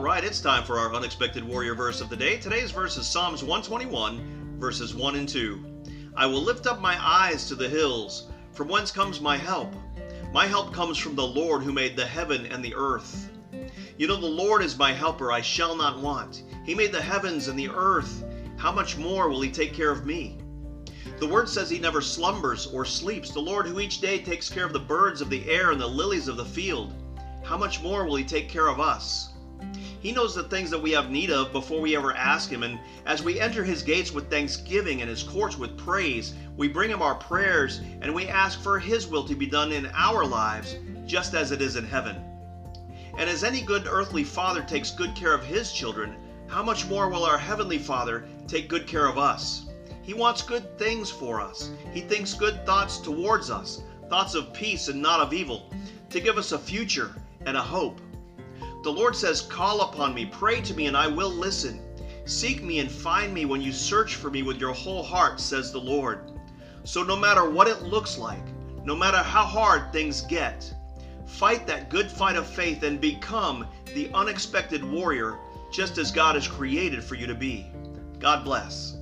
right, it's time for our unexpected warrior verse of the day. Today's verse is Psalms 121, verses 1 and 2. I will lift up my eyes to the hills. From whence comes my help? My help comes from the Lord who made the heaven and the earth. You know, the Lord is my helper, I shall not want. He made the heavens and the earth. How much more will He take care of me? The word says He never slumbers or sleeps. The Lord who each day takes care of the birds of the air and the lilies of the field. How much more will He take care of us? He knows the things that we have need of before we ever ask Him. And as we enter His gates with thanksgiving and His courts with praise, we bring Him our prayers and we ask for His will to be done in our lives, just as it is in heaven. And as any good earthly father takes good care of his children, how much more will our Heavenly Father take good care of us? He wants good things for us. He thinks good thoughts towards us, thoughts of peace and not of evil, to give us a future and a hope. The Lord says, Call upon me, pray to me, and I will listen. Seek me and find me when you search for me with your whole heart, says the Lord. So, no matter what it looks like, no matter how hard things get, fight that good fight of faith and become the unexpected warrior just as God has created for you to be. God bless.